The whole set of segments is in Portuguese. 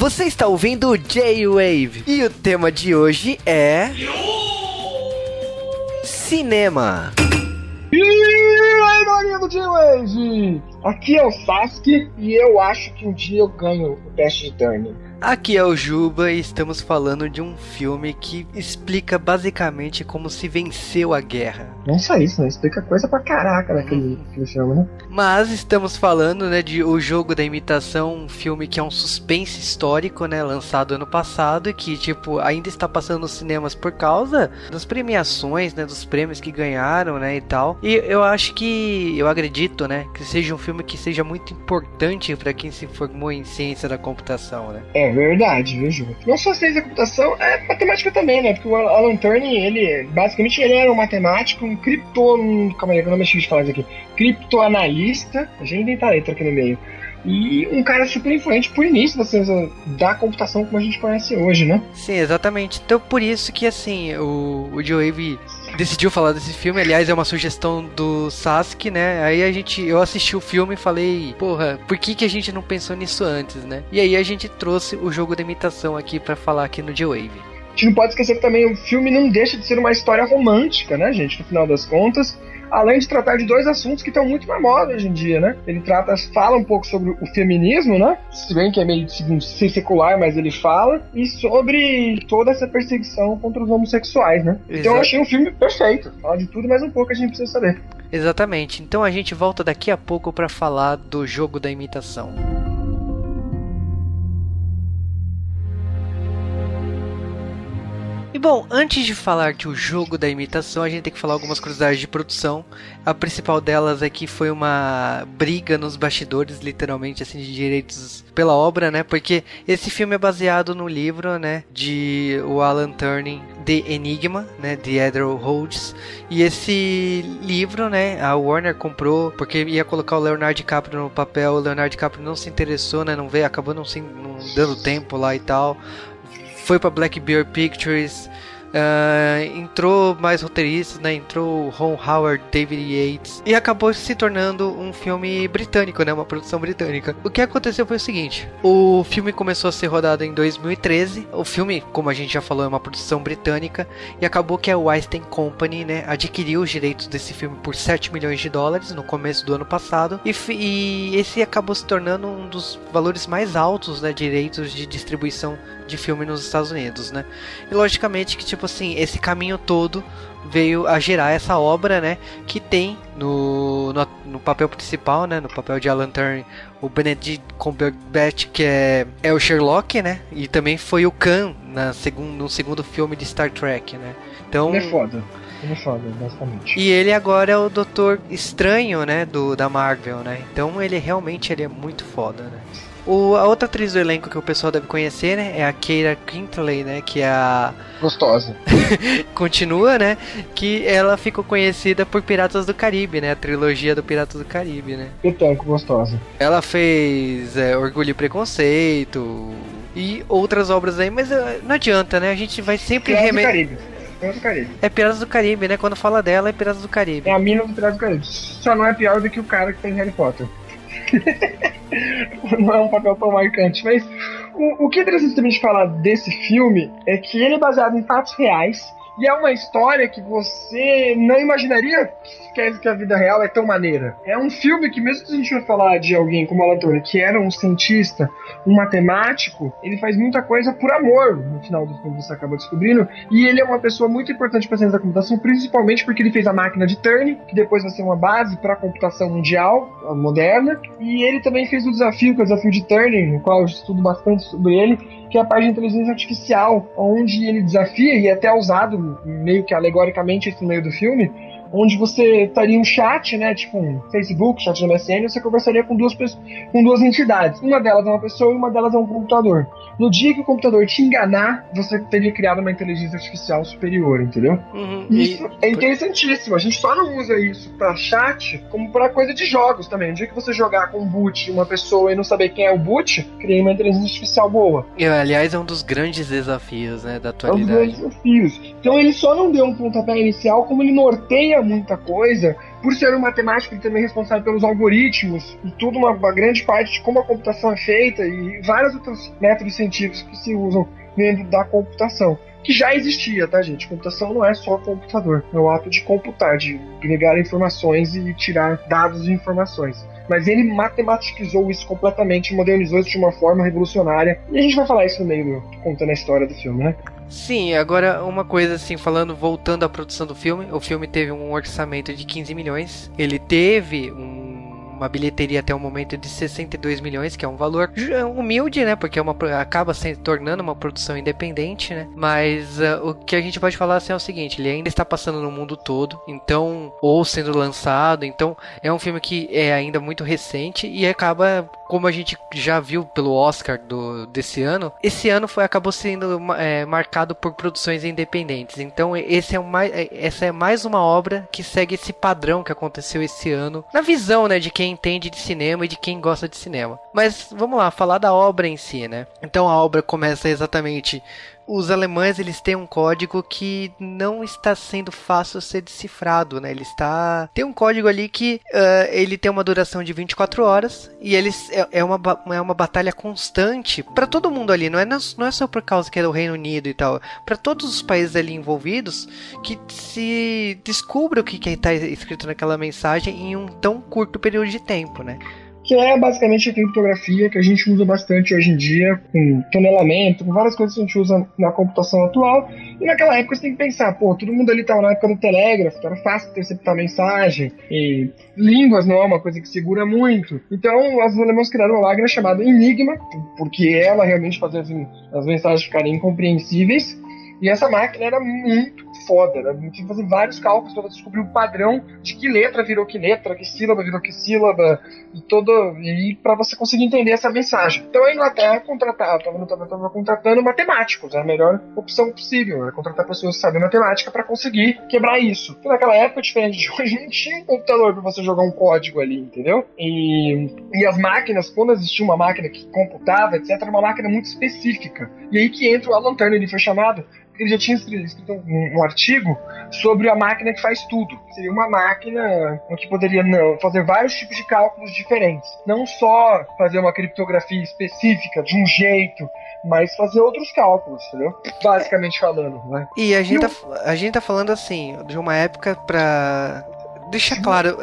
Você está ouvindo o J-Wave e o tema de hoje é. Cinema. E aí, galerinha do J-Wave! Aqui é o Sasuke e eu acho que um dia eu ganho o teste de turning. Aqui é o Juba e estamos falando de um filme que explica basicamente como se venceu a guerra. Não só isso, né? Explica coisa pra caraca naquele uhum. filme, né? Mas estamos falando, né, de O Jogo da Imitação, um filme que é um suspense histórico, né, lançado ano passado e que, tipo, ainda está passando nos cinemas por causa das premiações, né, dos prêmios que ganharam, né, e tal. E eu acho que, eu acredito, né, que seja um filme que seja muito importante para quem se formou em ciência da computação, né? É verdade, viu, Ju? Não só ciência da computação, é matemática também, né? Porque o Alan Turing, ele, basicamente, ele era um matemático, um cripto... Calma aí, eu não mexi de falar isso aqui. Criptoanalista, a gente tem talento aqui no meio. E um cara super influente por início da ciência da computação como a gente conhece hoje, né? Sim, exatamente. Então por isso que assim, o, o Joe Wave decidiu falar desse filme. Aliás, é uma sugestão do Sasuke, né? Aí a gente, eu assisti o filme e falei, porra, por que, que a gente não pensou nisso antes, né? E aí a gente trouxe o jogo da imitação aqui para falar aqui no J-Wave. A gente não pode esquecer que também o filme não deixa de ser uma história romântica, né, gente? No final das contas além de tratar de dois assuntos que estão muito na moda hoje em dia, né? Ele trata, fala um pouco sobre o feminismo, né? Se bem que é meio secular, mas ele fala, e sobre toda essa perseguição contra os homossexuais, né? Exato. Então eu achei um filme perfeito. Fala de tudo, mas um pouco a gente precisa saber. Exatamente. Então a gente volta daqui a pouco para falar do jogo da imitação. E bom, antes de falar que o jogo da imitação, a gente tem que falar algumas curiosidades de produção. A principal delas é que foi uma briga nos bastidores, literalmente, assim, de direitos pela obra, né? Porque esse filme é baseado no livro, né, de o Alan Turing, The Enigma, né, de Edward Rhodes. E esse livro, né, a Warner comprou porque ia colocar o Leonardo DiCaprio no papel. O Leonardo DiCaprio não se interessou, né, não veio, acabou não, se, não dando tempo lá e tal foi para Black Bear Pictures, Uh, entrou mais roteiristas, né? Entrou Ron Howard, David Yates e acabou se tornando um filme britânico, né? Uma produção britânica. O que aconteceu foi o seguinte: o filme começou a ser rodado em 2013. O filme, como a gente já falou, é uma produção britânica e acabou que a Weinstein Company, né, adquiriu os direitos desse filme por 7 milhões de dólares no começo do ano passado e, e esse acabou se tornando um dos valores mais altos, né, direitos de distribuição de filme nos Estados Unidos, né? E logicamente que tipo assim, esse caminho todo veio a gerar essa obra, né, que tem no, no, no, papel principal, né, no papel de Alan Turing, o Benedict Cumberbatch, que é, é o Sherlock, né, e também foi o Khan na segundo, no segundo filme de Star Trek, né. Então, ele é foda. Ele é foda, basicamente. E ele agora é o Doutor Estranho, né, do, da Marvel, né, então ele realmente ele é muito foda, né. O, a outra atriz do elenco que o pessoal deve conhecer, né, é a Keira Kintley, né, que é a... Gostosa. Continua, né, que ela ficou conhecida por Piratas do Caribe, né, a trilogia do Piratas do Caribe, né. Petanco, gostosa. Ela fez é, Orgulho e Preconceito e outras obras aí, mas uh, não adianta, né, a gente vai sempre... Caribe. Piratas do Caribe. É Piratas do Caribe, né, quando fala dela é Piratas do Caribe. É a mina do Piratas do Caribe. Só não é pior do que o cara que tem Harry Potter. não é um papel tão marcante, mas o, o que é interessante também de falar desse filme é que ele é baseado em fatos reais e é uma história que você não imaginaria que a vida real é tão maneira. É um filme que, mesmo que a gente vai falar de alguém como Alan Turing, que era um cientista, um matemático, ele faz muita coisa por amor, no final do filme você acaba descobrindo, e ele é uma pessoa muito importante para a ciência da computação, principalmente porque ele fez a máquina de Turing, que depois vai ser uma base para a computação mundial moderna, e ele também fez o desafio, que é o desafio de Turing, no qual eu estudo bastante sobre ele, que é a parte de inteligência artificial, onde ele desafia, e é até usado meio que alegoricamente esse meio do filme, onde você estaria um chat, né, tipo um Facebook, chat do MSN, você conversaria com duas pessoas, com duas entidades. Uma delas é uma pessoa e uma delas é um computador. No dia que o computador te enganar, você teria criado uma inteligência artificial superior, entendeu? Uhum. Isso e... é interessantíssimo. A gente só não usa isso para chat como para coisa de jogos também. No dia que você jogar com um boot uma pessoa e não saber quem é o boot, cria uma inteligência artificial boa. E, aliás, é um dos grandes desafios, né, da atualidade. É um dos grandes desafios. Então ele só não deu um pontapé inicial, como ele norteia muita coisa por ser um matemático, ele também é responsável pelos algoritmos e tudo uma, uma grande parte de como a computação é feita e vários outros métodos científicos que se usam dentro da computação que já existia, tá, gente? Computação não é só computador, é o ato de computar, de agregar informações e tirar dados e informações. Mas ele matematizou isso completamente, modernizou isso de uma forma revolucionária. E a gente vai falar isso no meio, do, contando a história do filme, né? Sim, agora uma coisa assim, falando, voltando à produção do filme, o filme teve um orçamento de 15 milhões, ele teve um uma bilheteria até o momento de 62 milhões, que é um valor humilde, né? Porque é uma, acaba se tornando uma produção independente, né? Mas uh, o que a gente pode falar assim, é o seguinte: ele ainda está passando no mundo todo, então, ou sendo lançado, então é um filme que é ainda muito recente e acaba como a gente já viu pelo Oscar do, desse ano, esse ano foi acabou sendo é, marcado por produções independentes. Então esse é mais, é, essa é mais uma obra que segue esse padrão que aconteceu esse ano, na visão, né, de quem entende de cinema e de quem gosta de cinema. Mas vamos lá, falar da obra em si, né? Então a obra começa exatamente os alemães eles têm um código que não está sendo fácil ser decifrado, né? Ele está tem um código ali que uh, ele tem uma duração de 24 horas e eles é, é uma, é uma batalha constante para todo mundo ali, não é não é só por causa que é do Reino Unido e tal, para todos os países ali envolvidos que se descubra o que está escrito naquela mensagem em um tão curto período de tempo, né? Que é basicamente a criptografia que a gente usa bastante hoje em dia, com tonelamento, com várias coisas que a gente usa na computação atual. E naquela época você tem que pensar, pô, todo mundo ali estava na época do telégrafo, era fácil interceptar mensagem, e línguas não é uma coisa que segura muito. Então, os alemães criaram uma máquina chamada Enigma, porque ela realmente fazia assim, as mensagens ficarem incompreensíveis. E essa máquina era muito foda. Né? Tinha que fazer vários cálculos para descobrir o padrão de que letra virou que letra, que sílaba virou que sílaba, e todo. E para você conseguir entender essa mensagem. Então a Inglaterra contratava, estava contratando matemáticos, é a melhor opção possível, é contratar pessoas que sabem matemática para conseguir quebrar isso. Porque naquela época, diferente de hoje, não tinha um computador para você jogar um código ali, entendeu? E, e as máquinas, quando existia uma máquina que computava, etc., era uma máquina muito específica. E aí que entra o Alan Turner, ele foi chamado ele já tinha escrito um, um, artigo sobre a máquina que faz tudo. Seria uma máquina que poderia não, fazer vários tipos de cálculos diferentes. Não só fazer uma criptografia específica de um jeito, mas fazer outros cálculos, entendeu? Basicamente falando, né? E a gente, e tá, a gente tá falando assim, de uma época pra. Deixa claro,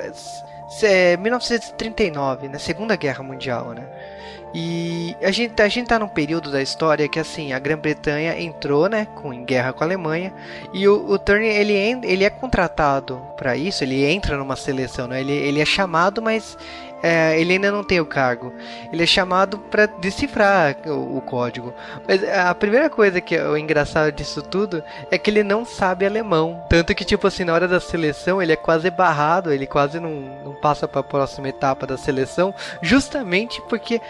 é 1939, né? Segunda Guerra Mundial, né? E a gente, a gente tá num período da história que assim, a Grã-Bretanha entrou, né, com, em guerra com a Alemanha, e o, o Turner, ele, ele é contratado para isso, ele entra numa seleção, né, ele, ele é chamado, mas é, ele ainda não tem o cargo. Ele é chamado para decifrar o, o, código. Mas a primeira coisa que é o engraçado disso tudo é que ele não sabe alemão. Tanto que, tipo assim, na hora da seleção ele é quase barrado, ele quase não, não passa para a próxima etapa da seleção, justamente porque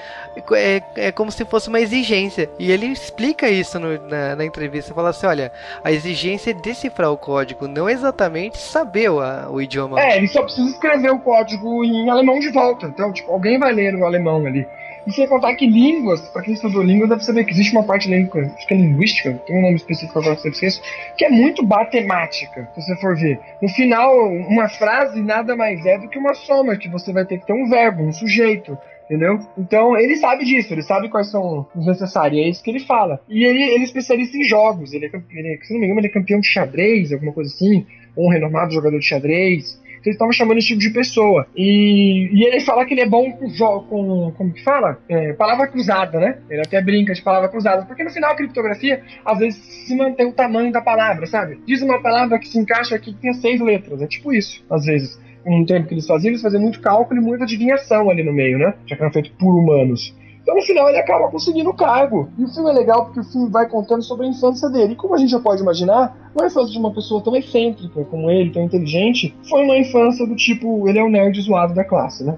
é, é como se fosse uma exigência. E ele explica isso no, na, na, entrevista. Fala assim: olha, a exigência é decifrar o código, não exatamente saber o, a, o idioma. É, ele só precisa escrever o código em alemão de volta. Então, tipo, alguém vai ler o alemão ali. E sem contar que línguas, pra quem estudou línguas, deve saber que existe uma parte língua, acho que é linguística, tem um nome específico agora que eu esqueço, que é muito matemática, se você for ver. No final, uma frase nada mais é do que uma soma, que você vai ter que ter um verbo, um sujeito. Entendeu? Então ele sabe disso, ele sabe quais são os necessários, é isso que ele fala. E ele, ele é especialista em jogos, ele é, ele, se não me engano, ele é campeão de xadrez, alguma coisa assim, ou um renomado jogador de xadrez eles estavam chamando esse tipo de pessoa. E, e ele fala que ele é bom com, com como que fala? É, palavra cruzada, né? Ele até brinca de palavra cruzada, porque no final a criptografia, às vezes, se mantém o tamanho da palavra, sabe? Diz uma palavra que se encaixa aqui que tem seis letras, é tipo isso, às vezes. Um tempo que eles faziam, eles faziam muito cálculo e muita adivinhação ali no meio, né? Já que eram feito por humanos. Então no final ele acaba conseguindo o cargo. E o filme é legal porque o filme vai contando sobre a infância dele. E como a gente já pode imaginar, a infância de uma pessoa tão excêntrica como ele, tão inteligente, foi uma infância do tipo, ele é o nerd zoado da classe, né?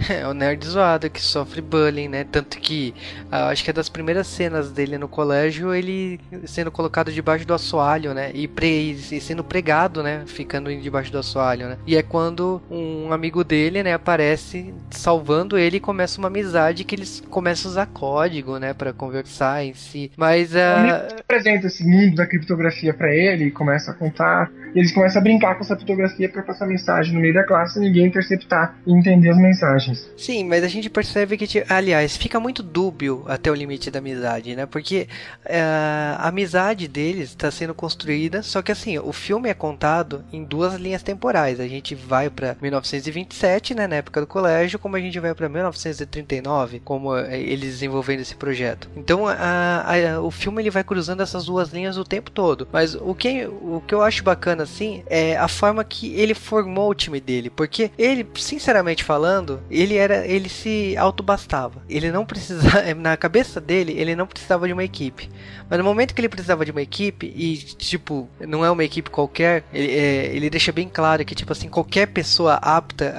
É o nerd zoado que sofre bullying, né? Tanto que uh, acho que é das primeiras cenas dele no colégio, ele sendo colocado debaixo do assoalho, né? E, pre e sendo pregado, né? Ficando debaixo do assoalho, né? E é quando um amigo dele, né, aparece salvando ele e começa uma amizade que eles começam a usar código, né, para conversar em si. Mas uh... apresenta esse mundo da criptografia para ele e começa a contar E eles começam a brincar com essa fotografia para passar mensagem no meio da classe e ninguém interceptar e entender as mensagens. Sim, mas a gente percebe que, aliás, fica muito dúbio até o limite da amizade, né? Porque uh, a amizade deles está sendo construída, só que assim, o filme é contado em duas linhas temporais. A gente vai para 1927, né, na época do colégio, como a gente vai para 1939, como eh, eles desenvolvendo esse projeto. Então, a, a, o filme ele vai cruzando essas duas linhas o tempo todo. Mas o que, o que eu acho bacana assim é a forma que ele formou o time dele, porque ele, sinceramente falando, ele era ele se autobastava. Ele não precisava na cabeça dele, ele não precisava de uma equipe. Mas no momento que ele precisava de uma equipe e tipo, não é uma equipe qualquer, ele, é, ele deixa bem claro que tipo assim, qualquer pessoa apta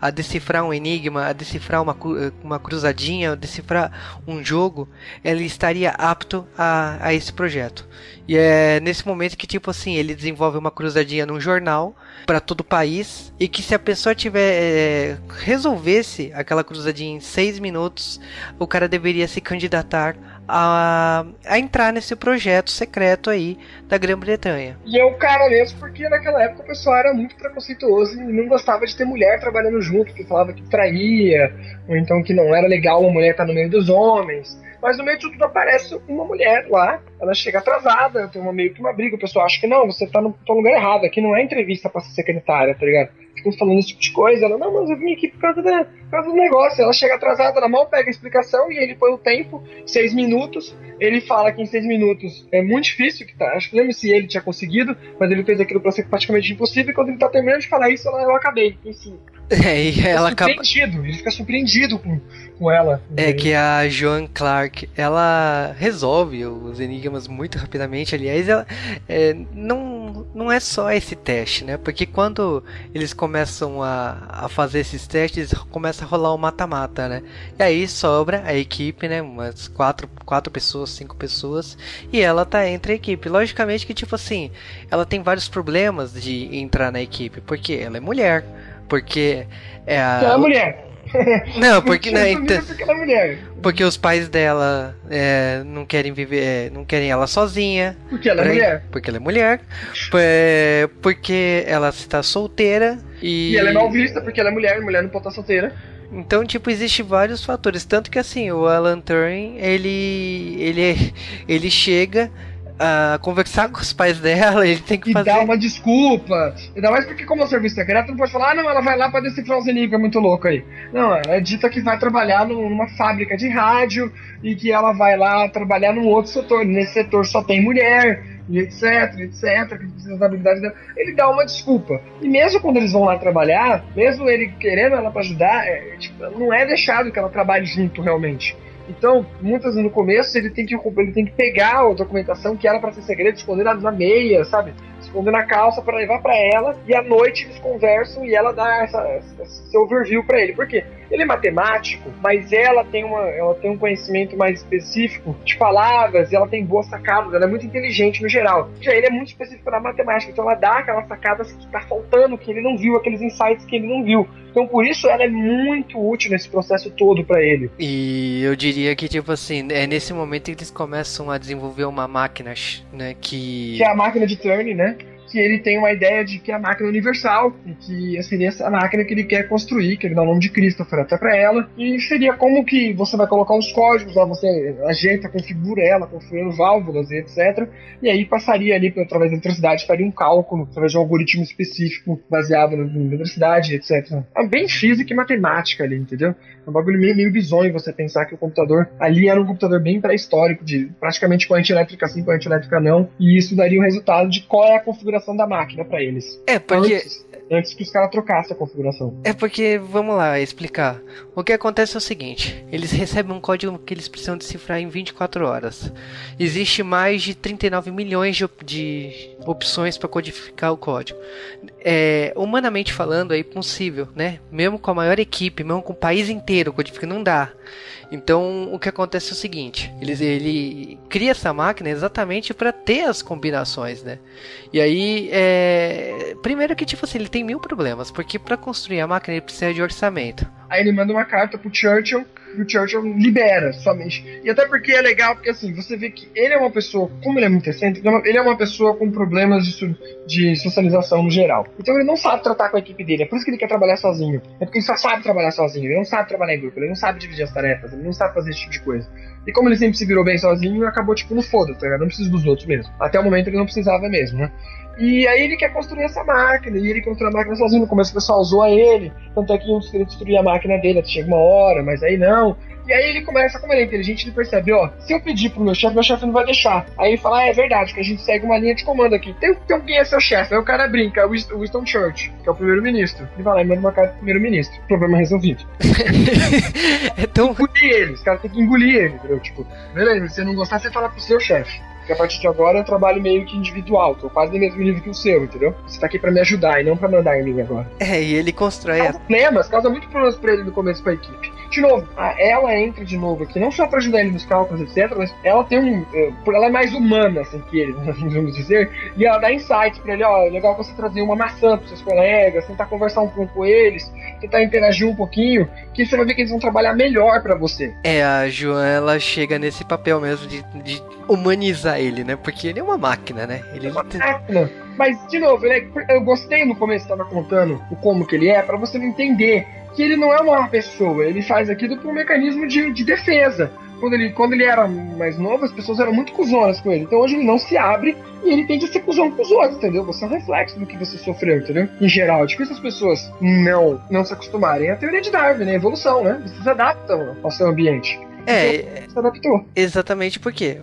a, a decifrar um enigma, a decifrar uma, uma cruzadinha, a decifrar um jogo, ele estaria apto a, a esse projeto. E é nesse momento que, tipo assim, ele desenvolve uma cruzadinha num jornal para todo o país e que se a pessoa tiver é, resolvesse aquela cruzadinha em seis minutos, o cara deveria se candidatar a, a entrar nesse projeto secreto aí da Grã-Bretanha. E é o cara mesmo, porque naquela época o pessoal era muito preconceituoso e não gostava de ter mulher trabalhando junto, que falava que traía, ou então que não era legal uma mulher estar no meio dos homens. Mas no meio de tudo aparece uma mulher lá, ela chega atrasada, tem uma, meio que uma briga, o pessoal acha que não, você tá no, tá no lugar errado, aqui não é entrevista pra ser secretária, tá ligado? Ficam falando esse tipo de coisa, ela, não, mas eu vim aqui por causa, da, causa do negócio, ela chega atrasada, ela mal pega a explicação e ele põe o tempo, seis minutos, ele fala que em seis minutos é muito difícil, que tá, acho que lembro se ele tinha conseguido, mas ele fez aquilo pra ser praticamente impossível, e quando ele tá terminando de falar isso, ela, eu acabei, enfim. É, e ela acaba. Ele fica surpreendido com, com ela. É que a Joan Clark ela resolve os enigmas muito rapidamente. Aliás, ela é, não, não é só esse teste, né? Porque quando eles começam a, a fazer esses testes, começa a rolar o um mata-mata, né? E aí sobra a equipe, né? Umas quatro, quatro pessoas, cinco pessoas. E ela tá entre a equipe. Logicamente que, tipo assim, ela tem vários problemas de entrar na equipe. Porque ela é mulher porque é a. Ela é mulher. Não, porque, né, então, é mulher. Porque os pais dela é, não querem viver, é, não querem ela sozinha. Porque ela é mulher. Porque ela é mulher. Porque ela está solteira e. E ela é mal vista porque ela é mulher, mulher não pode estar solteira. Então, tipo, existe vários fatores, tanto que assim, o Alan Turing, ele ele ele chega conversar com os pais dela, ele tem que e fazer. dar uma desculpa. Ainda mais porque, como é um serviço secreto, não pode falar, ah, não, ela vai lá pra decifrar os enigmas, é muito louco aí. Não, ela é dita que vai trabalhar numa fábrica de rádio e que ela vai lá trabalhar num outro setor. Nesse setor só tem mulher, e etc, etc, que precisa da habilidade dela. Ele dá uma desculpa. E mesmo quando eles vão lá trabalhar, mesmo ele querendo ela pra ajudar, é, tipo, não é deixado que ela trabalhe junto realmente. Então, muitas no começo ele tem que ele tem que pegar a documentação que era para ser segredo, esconder na, meia, sabe? Esconder na calça para levar para ela e à noite eles conversam e ela dá essa, essa, esse overview para ele. Por quê? Ele é matemático, mas ela tem, uma, ela tem um conhecimento mais específico de palavras ela tem boas sacadas, ela é muito inteligente no geral. Já ele é muito específico na matemática, então ela dá aquelas sacadas que está faltando, que ele não viu, aqueles insights que ele não viu. Então por isso ela é muito útil nesse processo todo para ele. E eu diria que tipo assim, é nesse momento que eles começam a desenvolver uma máquina, né, que que é a máquina de Turing, né? Que ele tem uma ideia de que é a máquina universal e que seria essa máquina que ele quer construir, que ele dá o nome de Christopher até para ela, e seria como que você vai colocar os códigos lá, você ajeita, configura ela, configurando válvulas e etc. E aí passaria ali através da eletricidade, faria um cálculo através de um algoritmo específico baseado na eletricidade, etc. É bem física e matemática ali, entendeu? É um bagulho meio, meio bizonho você pensar que o computador ali era um computador bem pré-histórico, de praticamente corrente elétrica sim, corrente elétrica não, e isso daria o um resultado de qual é a configuração da máquina para eles. É, porque. Antes, antes que os caras trocassem a configuração. É porque, vamos lá, explicar. O que acontece é o seguinte: eles recebem um código que eles precisam decifrar em 24 horas. Existe mais de 39 milhões de, de opções para codificar o código. É, humanamente falando, é impossível, né? Mesmo com a maior equipe, mesmo com o país inteiro codificando, não dá. Então, o que acontece é o seguinte: ele, ele cria essa máquina exatamente para ter as combinações, né? E aí, é... primeiro que tipo assim, ele tem mil problemas, porque para construir a máquina ele precisa de orçamento. Aí ele manda uma carta pro Churchill que o Churchill libera somente. E até porque é legal, porque assim, você vê que ele é uma pessoa, como ele é muito excêntrico, ele é uma pessoa com problemas de, de socialização no geral. Então ele não sabe tratar com a equipe dele, é por isso que ele quer trabalhar sozinho. É porque ele só sabe trabalhar sozinho, ele não sabe trabalhar em grupo, ele não sabe dividir as tarefas, ele não sabe fazer esse tipo de coisa. E como ele sempre se virou bem sozinho, acabou tipo no foda, tá ligado? Não precisa dos outros mesmo. Até o momento ele não precisava mesmo, né? E aí ele quer construir essa máquina, e ele construiu a máquina sozinho. No começo o pessoal zoa ele, tanto é que uns queriam destruir a máquina dele, chega uma hora, mas aí não. E aí ele começa, como ele é inteligente, ele percebe, ó, se eu pedir pro meu chefe, meu chefe não vai deixar. Aí ele fala, ah, é verdade, que a gente segue uma linha de comando aqui. Tem, tem quem é seu chefe? Aí o cara brinca, é o Winston Church, que é o primeiro-ministro. Ele vai lá e manda uma carta pro primeiro-ministro. Problema resolvido. é tão... Engolir ele, os caras têm que engolir ele, entendeu? Tipo, beleza, se você não gostar, você fala pro seu chefe. Porque a partir de agora eu trabalho meio que individual, tô quase no mesmo nível que o seu, entendeu? Você tá aqui pra me ajudar e não pra mandar em mim agora. É, e ele constrói. Causa problemas, causa muito problemas pra ele no começo com a equipe. De novo, ela entra de novo aqui, não só pra ajudar ele nos cálculos, etc., mas ela tem um. Eh, ela é mais humana, assim, que ele, vamos dizer, e ela dá insights pra ele: ó, legal você trazer uma maçã pros seus colegas, tentar conversar um pouco com eles, tentar interagir um pouquinho, que você vai ver que eles vão trabalhar melhor para você. É, a Joan, ela chega nesse papel mesmo de, de humanizar ele, né? Porque ele é uma máquina, né? Ele é uma máquina. Mas, de novo, é, eu gostei no começo, tava contando o como que ele é, para você entender que ele não é uma pessoa, ele faz aquilo por um mecanismo de, de defesa. Quando ele, quando ele era mais novo, as pessoas eram muito cuzonas com ele. Então hoje ele não se abre e ele tende a ser cuzão com os outros, entendeu? Você é um reflexo do que você sofreu, entendeu? Em geral, é difícil as pessoas não, não se acostumarem. É a teoria de Darwin, né? A evolução, né? Vocês adaptam ao seu ambiente. É, se adaptou. Exatamente porque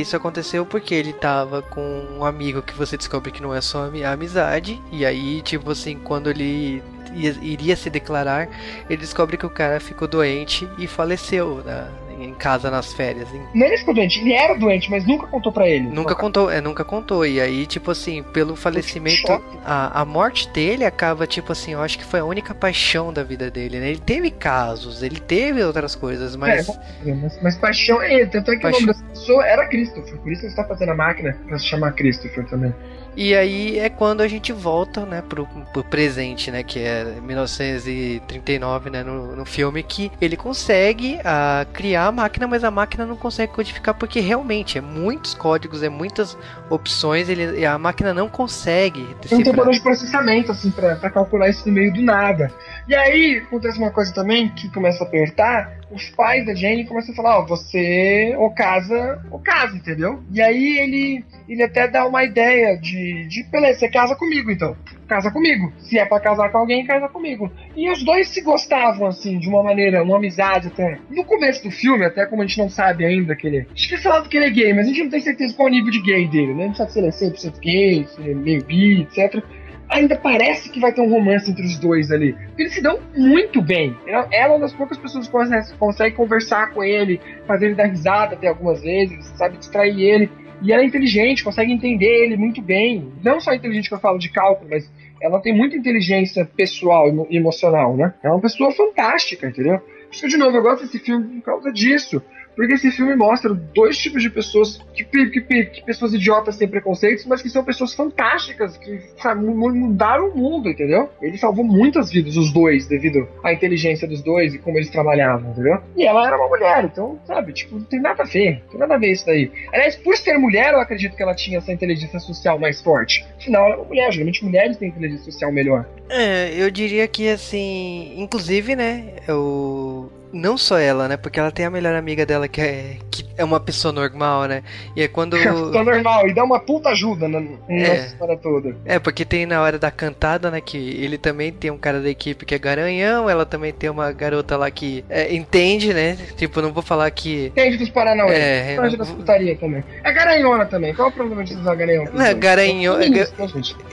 isso aconteceu porque ele tava com um amigo que você descobre que não é só amizade, e aí, tipo assim, quando ele iria se declarar, ele descobre que o cara ficou doente e faleceu né, em casa nas férias. Não ele ficou doente, ele era doente, mas nunca contou para ele. Nunca contou, é, nunca contou. E aí, tipo assim, pelo falecimento, a, a morte dele acaba, tipo assim, eu acho que foi a única paixão da vida dele, né? Ele teve casos, ele teve outras coisas, mas. É, mas, mas, paixão é ele, tanto é que paixão... o nome dessa pessoa era Christopher, por isso ele está fazendo a máquina pra se chamar Christopher também. E aí é quando a gente volta, né, pro, pro presente, né, que é 1939, né, no, no filme, que ele consegue uh, criar a máquina, mas a máquina não consegue codificar porque realmente é muitos códigos, é muitas opções, ele, a máquina não consegue decifrar. Não tem poder de processamento, assim, pra, pra calcular isso no meio do nada. E aí acontece uma coisa também que começa a apertar, os pais da Jane começam a falar, ó, oh, você ou casa ou casa, entendeu? E aí ele ele até dá uma ideia de, de beleza, você casa comigo então. Casa comigo. Se é para casar com alguém, casa comigo. E os dois se gostavam, assim, de uma maneira, uma amizade até. No começo do filme, até como a gente não sabe ainda que ele. Acho que é falado que ele é gay, mas a gente não tem certeza qual é o nível de gay dele, né? Não sabe se ele é 100% gay, se ele é meio bi, etc ainda parece que vai ter um romance entre os dois ali. Eles se dão muito bem. Ela é uma das poucas pessoas que consegue conversar com ele, fazer ele dar risada até algumas vezes, sabe, distrair ele. E ela é inteligente, consegue entender ele muito bem. Não só inteligente que eu falo de cálculo, mas ela tem muita inteligência pessoal e emocional, né? É uma pessoa fantástica, entendeu? Acho que, de novo, eu gosto desse filme por causa disso. Porque esse filme mostra dois tipos de pessoas, que, que, que, pessoas idiotas têm preconceitos, mas que são pessoas fantásticas, que sabe, mudaram o mundo, entendeu? Ele salvou muitas vidas, os dois, devido à inteligência dos dois e como eles trabalhavam, entendeu? E ela era uma mulher, então, sabe, tipo, não tem nada a ver, não tem nada a ver isso daí. Aliás, por ser mulher, eu acredito que ela tinha essa inteligência social mais forte. Afinal, ela é uma mulher, geralmente mulheres têm inteligência social melhor. É, eu diria que, assim, inclusive, né, eu não só ela, né? Porque ela tem a melhor amiga dela que é, que é uma pessoa normal, né? E é quando. pessoa normal, e dá uma puta ajuda na, na é. história toda. É, porque tem na hora da cantada, né? Que ele também tem um cara da equipe que é garanhão, ela também tem uma garota lá que é, entende, né? Tipo, não vou falar que. Entende dos Paranauê. É, entende das putaria também. É garanhona também. Qual é o problema de usar garanhão? Não, é garanhona. É,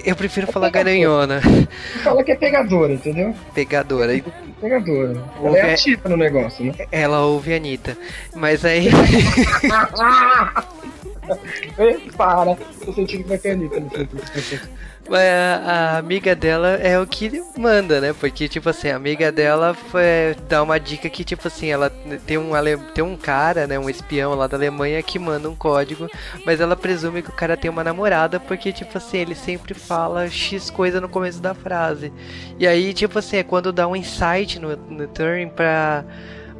eu prefiro é falar garanhona. Fala que é pegadora, entendeu? Pegadora. Pegadora. Ela é ativa no negócio, né? Ela ouve a Anitta. Mas aí. Para, tô sentindo que vai ter Mas a, a, amiga dela é o que manda, né? Porque, tipo assim, a amiga dela foi dar uma dica que, tipo assim, ela tem um, tem um cara, né? Um espião lá da Alemanha que manda um código, mas ela presume que o cara tem uma namorada, porque, tipo assim, ele sempre fala X coisa no começo da frase. E aí, tipo assim, é quando dá um insight no, no Turing pra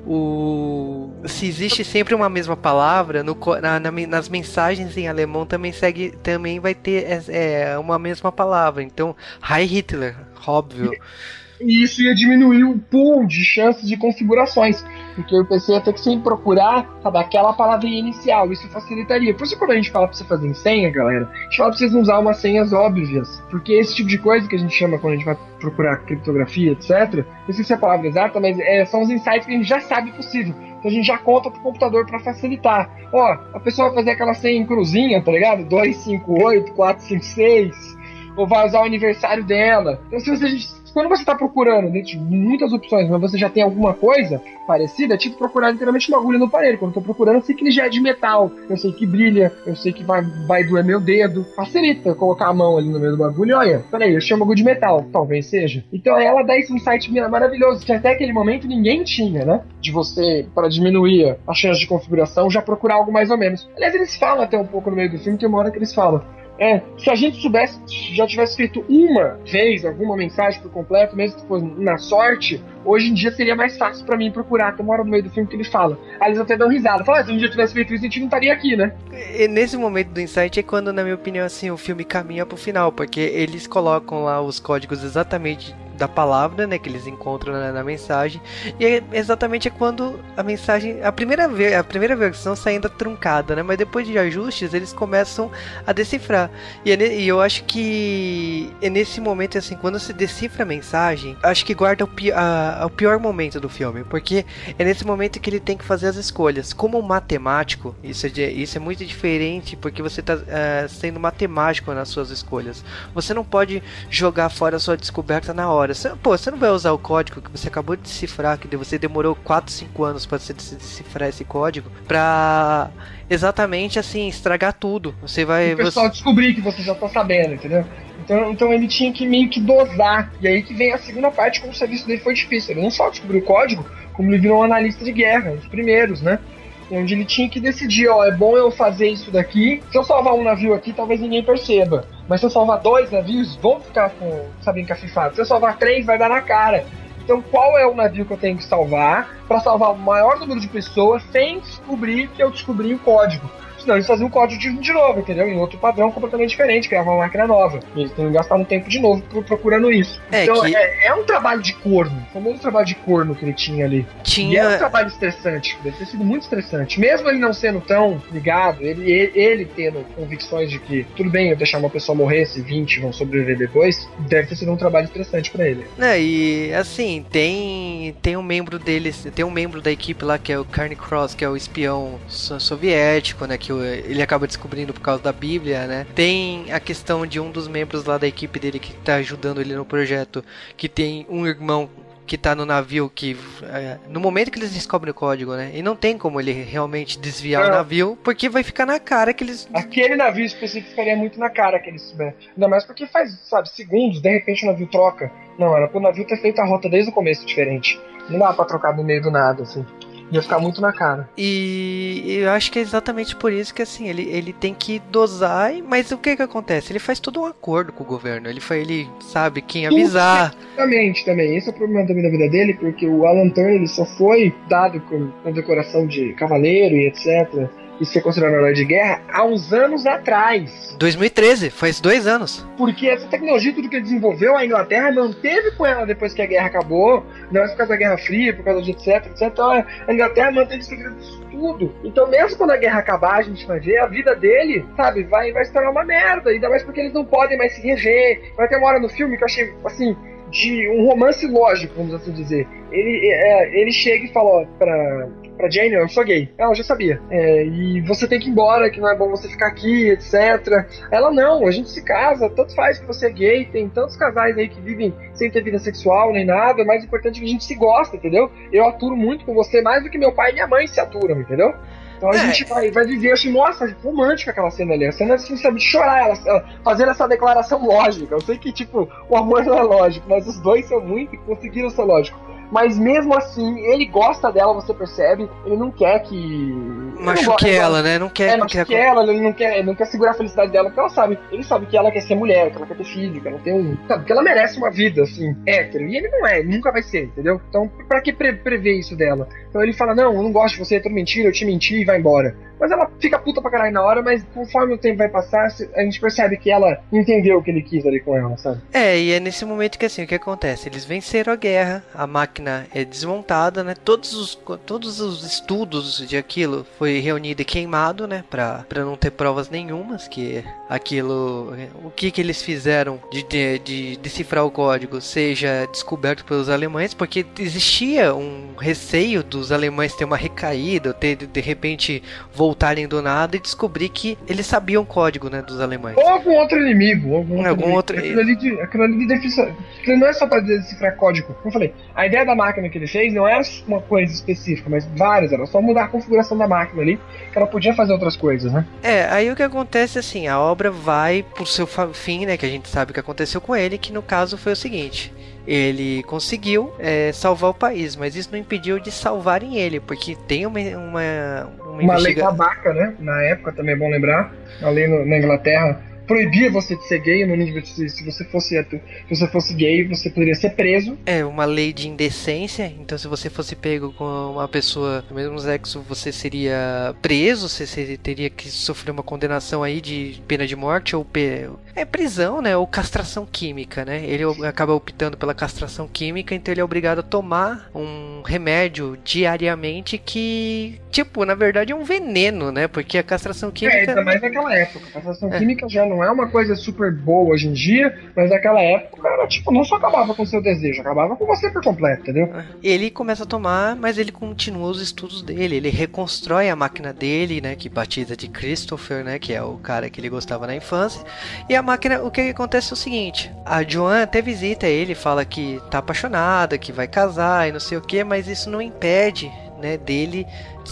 o se existe sempre uma mesma palavra no, na, na, nas mensagens em alemão também segue também vai ter é, é uma mesma palavra. Então Hi Hitler óbvio e isso ia diminuir o pool de chances de configurações, porque o PC ia ter que sempre procurar sabe, aquela palavrinha inicial, isso facilitaria. Por isso, quando a gente fala pra você fazer em senha, galera, a gente fala pra vocês não usar umas senhas óbvias, porque esse tipo de coisa que a gente chama quando a gente vai procurar criptografia, etc., não sei se é a palavra exata, mas é, são os insights que a gente já sabe possível. Então a gente já conta pro computador para facilitar. Ó, a pessoa vai fazer aquela senha em cruzinha, tá ligado? 258, 456, ou vai usar o aniversário dela. Então se você quando você está procurando dentro de muitas opções, mas você já tem alguma coisa parecida, é tipo procurar literalmente uma agulha no aparelho. Quando eu tô procurando, eu sei que ele já é de metal, eu sei que brilha, eu sei que vai, vai doer meu dedo. Facilita colocar a mão ali no meio do bagulho olha, peraí, eu chamo agulha de metal, talvez seja. Então ela dá esse insight maravilhoso, que até aquele momento ninguém tinha, né? De você, para diminuir a chance de configuração, já procurar algo mais ou menos. Aliás, eles falam até um pouco no meio do filme, tem uma hora que eles falam é, se a gente soubesse, já tivesse feito uma vez alguma mensagem por completo, mesmo que fosse na sorte, hoje em dia seria mais fácil para mim procurar. Tem uma hora no meio do filme que ele fala. Aí eles até dão risada. Fala, ah, se um dia tivesse feito isso, a gente não estaria aqui, né? E nesse momento do insight é quando, na minha opinião, assim, o filme caminha pro final, porque eles colocam lá os códigos exatamente da palavra, né, que eles encontram na, na, mensagem. E é exatamente é quando a mensagem, a primeira a primeira versão sai ainda truncada, né, mas depois de ajustes eles começam a decifrar. E, é, e eu acho que é nesse momento assim, quando se decifra a mensagem, acho que guarda o, pi, a, o pior momento do filme, porque é nesse momento que ele tem que fazer as escolhas. Como matemático, isso é, isso é muito diferente, porque você está uh, é, sendo matemático nas suas escolhas. Você não pode jogar fora a sua descoberta na hora. Você, pô, você não vai usar o código que você acabou de decifrar, que você demorou 4, 5 anos para você decifrar esse código, pra exatamente assim, estragar tudo. Você vai. O pessoal você... descobrir que você já tá sabendo, entendeu? Então, então ele tinha que meio que dosar. E aí que vem a segunda parte, como o serviço dele foi difícil. Ele não só descobriu o código, como ele virou um analista de guerra, os primeiros, né? Onde ele tinha que decidir, ó, é bom eu fazer isso daqui. Se eu salvar um navio aqui, talvez ninguém perceba. Mas se eu salvar dois navios, vão ficar com, sabe, encafifados. Se eu salvar três, vai dar na cara. Então, qual é o navio que eu tenho que salvar para salvar o maior número de pessoas sem descobrir que eu descobri o código? Senão eles faziam o código de, de novo, entendeu? Em outro padrão completamente diferente, criavam uma máquina nova. E eles que gastar um tempo de novo procurando isso. É então que... é, é, um trabalho de corno. O famoso trabalho de corno que ele tinha ali. Tinha... E é um trabalho estressante. Deve ter sido muito estressante. Mesmo ele não sendo tão ligado, ele, ele, ele tendo convicções de que tudo bem eu deixar uma pessoa morrer se 20 vão sobreviver depois, deve ter sido um trabalho estressante para ele. É, e assim, tem, tem um membro deles, tem um membro da equipe lá que é o Carney Cross, que é o espião soviético, né? Que que ele acaba descobrindo por causa da Bíblia, né? Tem a questão de um dos membros lá da equipe dele que tá ajudando ele no projeto, que tem um irmão que tá no navio que é, no momento que eles descobrem o código, né? E não tem como ele realmente desviar não. o navio, porque vai ficar na cara que eles Aquele navio específico ficaria muito na cara que eles souber. Ainda mais porque faz, sabe, segundos, de repente o navio troca. Não, era pro navio ter feito a rota desde o começo diferente. Não dá para trocar no meio do nada assim. Ia ficar muito na cara. E eu acho que é exatamente por isso que assim, ele, ele tem que dosar, mas o que que acontece? Ele faz todo um acordo com o governo. Ele foi, ele sabe quem avisar. Exatamente, também. Esse é o problema também da vida dele, porque o Alan Turner ele só foi dado com, com decoração de cavaleiro e etc e ser considerado herói de guerra há uns anos atrás. 2013, faz dois anos. Porque essa tecnologia, tudo que ele desenvolveu, a Inglaterra manteve com ela depois que a guerra acabou, não é por causa da Guerra Fria, por causa de etc, etc. Então a Inglaterra manteve segredo disso tudo. Então, mesmo quando a guerra acabar, a gente vai ver, a vida dele, sabe, vai, vai se tornar uma merda. Ainda mais porque eles não podem mais se reger. Vai ter uma hora no filme que eu achei, assim, de um romance lógico, vamos assim dizer. Ele, é, ele chega e fala, ó, pra, pra Jane, eu sou gay. Ela já sabia. É, e você tem que ir embora, que não é bom você ficar aqui, etc. Ela, não, a gente se casa, tanto faz que você é gay, tem tantos casais aí que vivem sem ter vida sexual nem nada, o mais importante é que a gente se gosta, entendeu? Eu aturo muito com você mais do que meu pai e minha mãe se aturam, entendeu? Então a é. gente vai, vai viver, assim, nossa, romântica aquela cena ali. A cena assim, sabe, de chorar, ela, ela fazendo essa declaração lógica. Eu sei que, tipo, o amor não é lógico, mas os dois são muito e conseguiram ser lógicos. mas mesmo assim, ele gosta dela, você percebe, ele não quer que. Machuque ela, né? Não quer. É, não quer ela, ele não quer, ele não quer segurar a felicidade dela, porque ela sabe, ele sabe que ela quer ser mulher, que ela quer ter filho, que ela tem um. Sabe, que ela merece uma vida, assim, hétero. E ele não é, nunca vai ser, entendeu? Então, pra que pre prever isso dela? Então ele fala, não, eu não gosto de você, é tudo mentira, eu te menti e vai embora. Mas ela fica puta pra caralho na hora, mas conforme o tempo vai passar, a gente percebe que ela entendeu o que ele quis ali com ela, sabe? É, e é nesse momento que assim, o que acontece? Eles venceram a guerra, a máquina é desmontada, né? Todos os, todos os estudos de aquilo foi reunido e queimado, né? Pra, pra não ter provas nenhumas que aquilo. O que que eles fizeram de, de, de decifrar o código seja descoberto pelos alemães, porque existia um receio dos alemães ter uma recaída, ter de repente voltar voltarem do nada e descobrir que eles sabiam o código, né, dos alemães. Ou algum outro inimigo, algum outro, algum outro... Aquilo ali de, aquilo ali de definição, não é só para decifrar código. Como eu falei, a ideia da máquina que ele fez não era uma coisa específica, mas várias, era só mudar a configuração da máquina ali, que ela podia fazer outras coisas, né? É, aí o que acontece assim, a obra vai por seu fim, né, que a gente sabe o que aconteceu com ele, que no caso foi o seguinte, ele conseguiu é, salvar o país, mas isso não impediu de salvarem ele, porque tem uma, uma, uma, uma lei babaca, né? Na época também é bom lembrar, a lei no, na Inglaterra proibia você de ser gay no nível de se você fosse se você fosse gay, você poderia ser preso. É uma lei de indecência, então se você fosse pego com uma pessoa do mesmo sexo, você seria preso, você teria que sofrer uma condenação aí de pena de morte ou pe... é prisão, né, ou castração química, né? Ele acaba optando pela castração química, então ele é obrigado a tomar um remédio diariamente que, tipo, na verdade é um veneno, né? Porque a castração é, química É, ainda mais naquela época. A castração é. química já não é uma coisa super boa hoje em dia, mas naquela época era tipo, não só acabava com o seu desejo, acabava com você por completo, entendeu? Ele começa a tomar, mas ele continua os estudos dele, ele reconstrói a máquina dele, né, que batiza de Christopher, né, que é o cara que ele gostava na infância. E a máquina, o que acontece é o seguinte, a Joan até visita ele, fala que tá apaixonada, que vai casar e não sei o que, mas isso não impede né, dele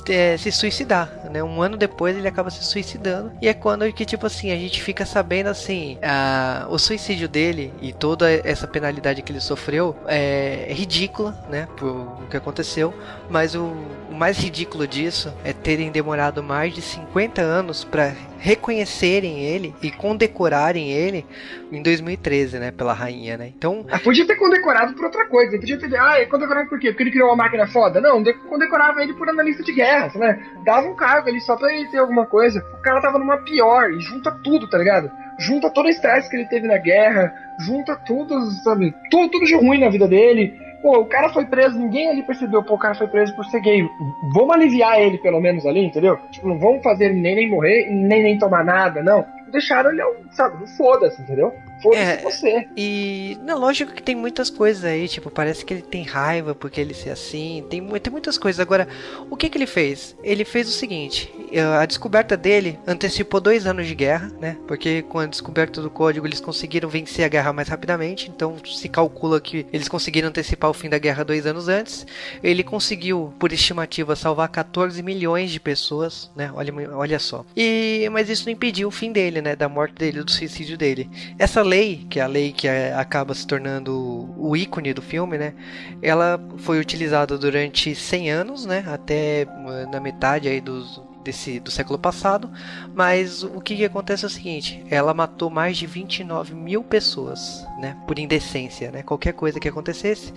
é, se suicidar, né? Um ano depois ele acaba se suicidando e é quando que tipo assim a gente fica sabendo assim a, o suicídio dele e toda essa penalidade que ele sofreu é ridícula, né? Por o que aconteceu, mas o, o mais ridículo disso é terem demorado mais de 50 anos para reconhecerem ele e condecorarem ele em 2013, né, pela rainha, né? Então, ah, podia ter condecorado por outra coisa, podia ter, ah, condecorado por quê? Porque ele criou uma máquina foda? Não, condecorava ele por analista de guerra, né? Dava um cargo ali só pra ele ter alguma coisa. O cara tava numa pior e junta tudo, tá ligado? Junta todo o estresse que ele teve na guerra, junta tudo, sabe? Tudo, tudo de ruim na vida dele. Pô, o cara foi preso, ninguém ali percebeu, pô, o cara foi preso por ser gay. Vamos aliviar ele, pelo menos, ali, entendeu? Tipo, não vamos fazer nem, nem morrer, nem nem tomar nada, não. Deixaram ele, sabe, foda-se, entendeu? Foda-se é, você. E, na lógico que tem muitas coisas aí, tipo, parece que ele tem raiva porque ele ser assim, tem, tem muitas coisas. Agora, o que que ele fez? Ele fez o seguinte, eh, a descoberta dele antecipou dois anos de guerra, né? Porque com a descoberta do código eles conseguiram vencer a guerra mais rapidamente, então se calcula que eles conseguiram antecipar o fim da guerra dois anos antes. Ele conseguiu, por estimativa, salvar 14 milhões de pessoas, né? Olha, olha só. E, mas isso não impediu o fim dele, né? Da morte dele, do suicídio dele. Essa lei, que é a lei que é, acaba se tornando o ícone do filme, né? Ela foi utilizada durante 100 anos, né? Até na metade aí dos desse, do século passado, mas o que, que, acontece é o seguinte: ela matou mais de 29 mil pessoas, né, por indecência, né? Qualquer coisa que acontecesse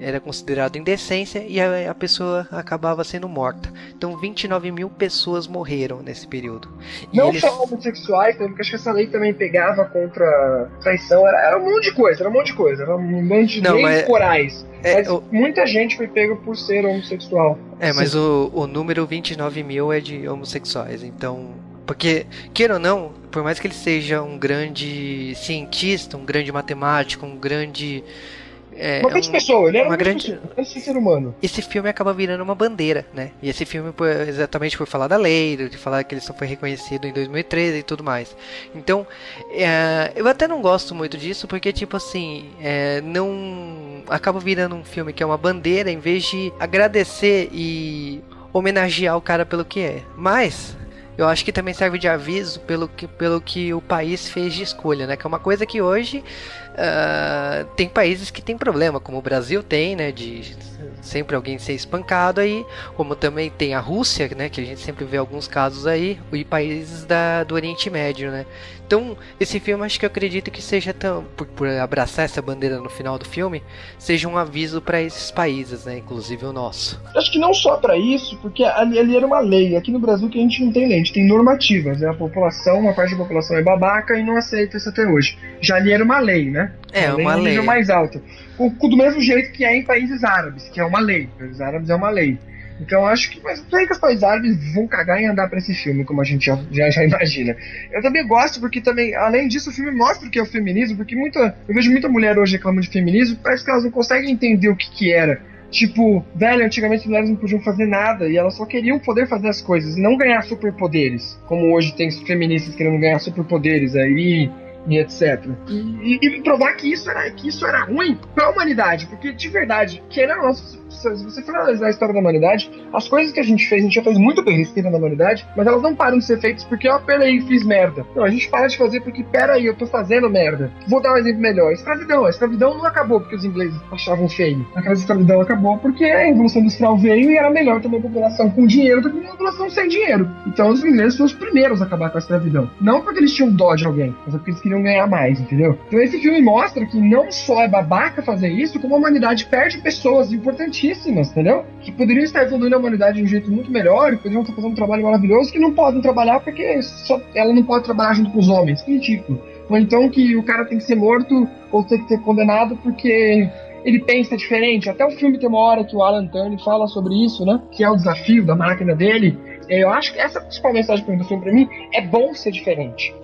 era considerado indecência e a, a pessoa acabava sendo morta. Então, 29 mil pessoas morreram nesse período. E Não eles... só homossexuais, porque acho que essa lei também pegava contra traição, era, era um monte de coisa, era um monte de coisa, era um monte de Não, leis mas... corais. É, mas o... muita gente foi pego por ser homossexual. É, mas o, o número 29 mil é de homossexuais, então. Porque, queira ou não, por mais que ele seja um grande cientista, um grande matemático, um grande é, uma grande um, pessoa, ele era uma grande ser humano. Esse filme acaba virando uma bandeira, né? E esse filme, exatamente por falar da lei, de falar que ele só foi reconhecido em 2013 e tudo mais. Então, é, eu até não gosto muito disso, porque, tipo assim, é, não. acaba virando um filme que é uma bandeira em vez de agradecer e homenagear o cara pelo que é. Mas, eu acho que também serve de aviso pelo que, pelo que o país fez de escolha, né? Que é uma coisa que hoje Uh, tem países que tem problema, como o Brasil tem, né? De sempre alguém ser espancado aí, como também tem a Rússia, né? Que a gente sempre vê alguns casos aí, e países da, do Oriente Médio, né? Então, esse filme acho que eu acredito que seja tão por, por abraçar essa bandeira no final do filme, seja um aviso para esses países, né, inclusive o nosso. Acho que não só para isso, porque ali, ali, era uma lei. Aqui no Brasil que a gente não tem lei, a gente tem normativas, né? A população, uma parte da população é babaca e não aceita isso até hoje. Já ali era uma lei, né? É, uma, uma lei. nível mais alto. O, do mesmo jeito que é em países árabes, que é uma lei. Países árabes é uma lei. Então acho que. Mas sei que os países árabes vão cagar em andar pra esse filme, como a gente já, já, já, imagina. Eu também gosto, porque também, além disso, o filme mostra o que é o feminismo, porque muita. Eu vejo muita mulher hoje reclamando de feminismo, parece que elas não conseguem entender o que, que era. Tipo, velho, antigamente as mulheres não podiam fazer nada e elas só queriam poder fazer as coisas, não ganhar superpoderes. Como hoje tem feministas querendo ganhar superpoderes aí e etc. E, e, e, provar que isso era, que isso era ruim para a humanidade, porque de verdade, que era nosso se você for analisar a história da humanidade, as coisas que a gente fez, a gente já fez muito besteira na humanidade, mas elas não param de ser feitas porque, ó, peraí, fiz merda. Não, a gente para de fazer porque, peraí, eu tô fazendo merda. Vou dar um exemplo melhor. A escravidão. A escravidão não acabou porque os ingleses achavam feio. A escravidão acabou porque a Revolução Industrial veio e era melhor ter uma população com dinheiro do que uma população sem dinheiro. Então os ingleses foram os primeiros a acabar com a escravidão. Não porque eles tinham dó de alguém, mas porque eles queriam ganhar mais, entendeu? Então esse filme mostra que não só é babaca fazer isso, como a humanidade perde pessoas importantíssimas entendeu? Que poderiam estar evoluindo a humanidade de um jeito muito melhor, e poderiam estar fazendo um trabalho maravilhoso, que não podem trabalhar porque só, ela não pode trabalhar junto com os homens. Que ridículo. Ou então que o cara tem que ser morto ou tem que ser condenado porque ele pensa diferente. Até o filme tem uma hora que o Alan Turner fala sobre isso, né? Que é o desafio da máquina dele. Eu acho que essa é a principal mensagem do filme pra mim é bom ser diferente.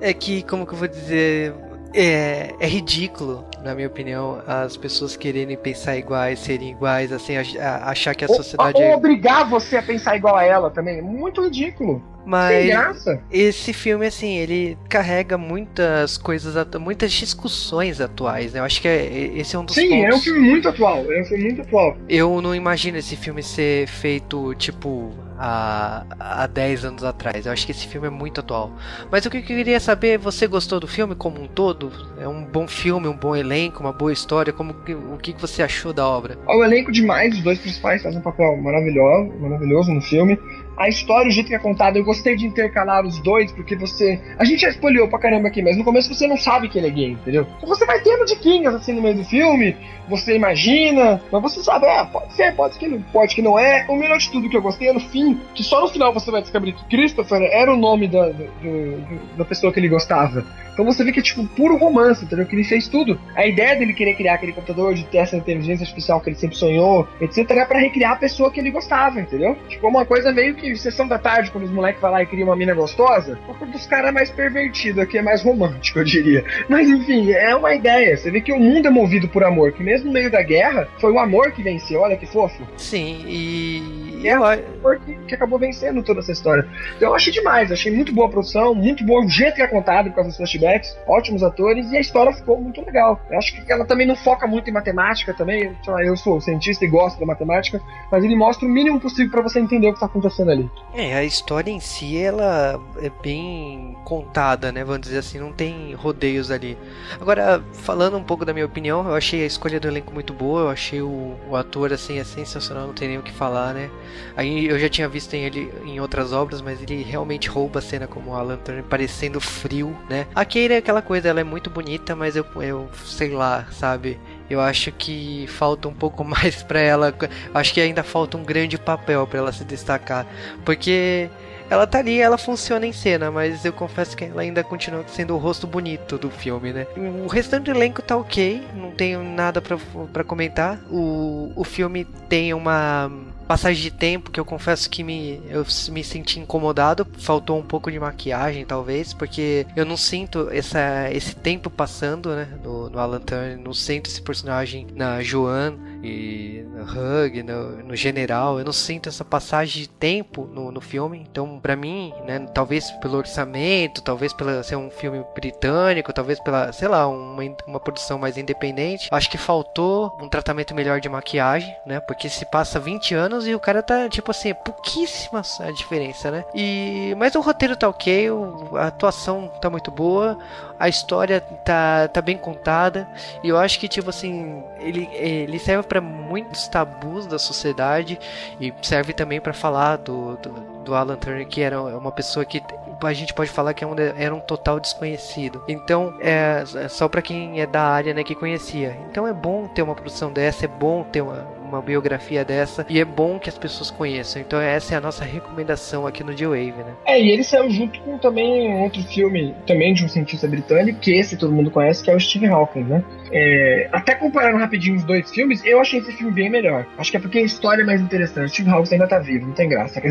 É que, como que eu vou dizer, é, é ridículo, na minha opinião, as pessoas quererem pensar iguais, serem iguais, assim, achar que a sociedade. Ou, ou obrigar você a pensar igual a ela também. Muito ridículo. Mas esse filme, assim, ele carrega muitas coisas, muitas discussões atuais, né? Eu acho que é, esse é um dos Sim, pontos. é um filme muito atual. É um filme muito atual. Eu não imagino esse filme ser feito, tipo, há, há 10 anos atrás. Eu acho que esse filme é muito atual. Mas o que eu queria saber, você gostou do filme como um todo? É um bom filme, um bom elenco, uma boa história? Como, o que você achou da obra? O elenco demais, os dois principais fazem um papel maravilhoso, maravilhoso no filme a história, o jeito que é contada, eu gostei de intercalar os dois, porque você. A gente já spoilhou pra caramba aqui, mas no começo você não sabe que ele é gay, entendeu? Então você vai tendo diquinhas assim no meio do filme, você imagina, mas você sabe, ah, pode ser, pode que não, pode que não é. O melhor de tudo que eu gostei é no fim, que só no final você vai descobrir que Christopher era o nome da, do, do, da pessoa que ele gostava. Então você vê que é tipo puro romance, entendeu? Que ele fez tudo. A ideia dele querer criar aquele computador, de ter essa inteligência artificial que ele sempre sonhou, etc., era pra recriar a pessoa que ele gostava, entendeu? Tipo, uma coisa meio que sessão da tarde, quando os moleques vão lá e criam uma mina gostosa. O dos caras é mais pervertido, aqui é mais romântico, eu diria. Mas enfim, é uma ideia. Você vê que o mundo é movido por amor, que mesmo no meio da guerra, foi o amor que venceu, olha que fofo. Sim, e. E é o amor que, que acabou vencendo toda essa história. Então eu achei demais, achei muito boa a produção, muito bom o jeito que é contado causa dos flashbacks ótimos atores, e a história ficou muito legal. Eu acho que ela também não foca muito em matemática também. Lá, eu sou cientista e gosto da matemática, mas ele mostra o mínimo possível para você entender o que está acontecendo ali. É, a história em si, ela é bem contada, né? Vamos dizer assim, não tem rodeios ali. Agora, falando um pouco da minha opinião, eu achei a escolha do elenco muito boa, eu achei o, o ator, assim, é sensacional, não tem nem o que falar, né? Aí eu já tinha visto ele em outras obras, mas ele realmente rouba a cena como Alan Turner, parecendo frio, né? Aqui Keira é aquela coisa, ela é muito bonita, mas eu, eu sei lá, sabe? Eu acho que falta um pouco mais para ela. Acho que ainda falta um grande papel para ela se destacar, porque ela tá ali, ela funciona em cena, mas eu confesso que ela ainda continua sendo o rosto bonito do filme, né? O restante do elenco tá ok, não tenho nada para comentar. O, o filme tem uma passagem de tempo que eu confesso que me, eu me senti incomodado. Faltou um pouco de maquiagem, talvez, porque eu não sinto essa, esse tempo passando, né? No, no Alan Turner, não sinto esse personagem na Joan e no Hug, no, no General. Eu não sinto essa passagem de tempo no, no filme. Então, para mim, né? Talvez pelo orçamento, talvez pela ser um filme britânico, talvez pela, sei lá, uma, uma produção mais independente. Acho que faltou um tratamento melhor de maquiagem, né? Porque se passa 20 anos e o cara tá, tipo assim, é pouquíssima a diferença, né? E, mas o roteiro tá ok, a atuação tá muito boa, a história tá, tá bem contada, e eu acho que, tipo assim, ele, ele serve para muitos tabus da sociedade e serve também para falar do, do, do Alan Turner, que era uma pessoa que a gente pode falar que é era um total desconhecido. Então, é, é só para quem é da área, né, que conhecia. Então é bom ter uma produção dessa, é bom ter uma, uma biografia dessa e é bom que as pessoas conheçam. Então essa é a nossa recomendação aqui no G-Wave, né? É, e ele saiu junto com também outro filme, também de um cientista britânico, que esse todo mundo conhece, que é o Steve Hawking, né? É, até comparando rapidinho os dois filmes, eu achei esse filme bem melhor. Acho que é porque a história é mais interessante. Steve Hawking ainda tá vivo, não tem graça.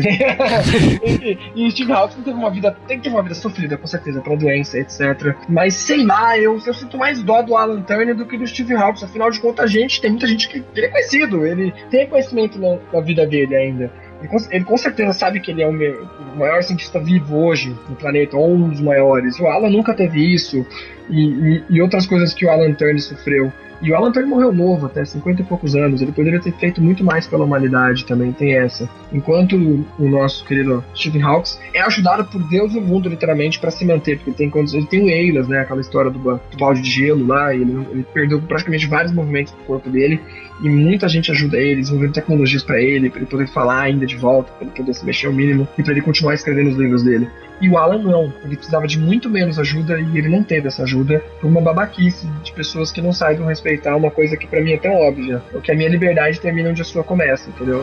E, e Steve Hawking teve uma vida, tem que ter uma vida sofrida, com certeza, pela doença, etc. Mas sei lá, eu, eu sinto mais dó do Alan Turner do que do Steve Hawking. Afinal de contas, a gente tem muita gente que, que é conhecido ele tem conhecimento na, na vida dele ainda. Ele com, ele com, certeza sabe que ele é o, meu, o, maior cientista vivo hoje no planeta, ou um dos maiores. O Alan nunca teve isso, e, e, e outras coisas que o Alan Turner sofreu. E o Alan Turing morreu novo, até 50 e poucos anos. Ele poderia ter feito muito mais pela humanidade também, tem essa. Enquanto o nosso querido Stephen Hawks é ajudado por Deus e o mundo, literalmente, para se manter. Porque tem, ele tem o Eilas, né? Aquela história do, do balde de gelo lá. E ele, ele perdeu praticamente vários movimentos do corpo dele. E muita gente ajuda ele, desenvolvendo tecnologias para ele, para ele poder falar ainda de volta, para ele poder se mexer o mínimo e para ele continuar escrevendo os livros dele. E o Alan não. Ele precisava de muito menos ajuda e ele não teve essa ajuda por uma babaquice de pessoas que não saibam respeitar uma coisa que para mim é tão óbvia. O que a minha liberdade termina onde a sua começa, entendeu?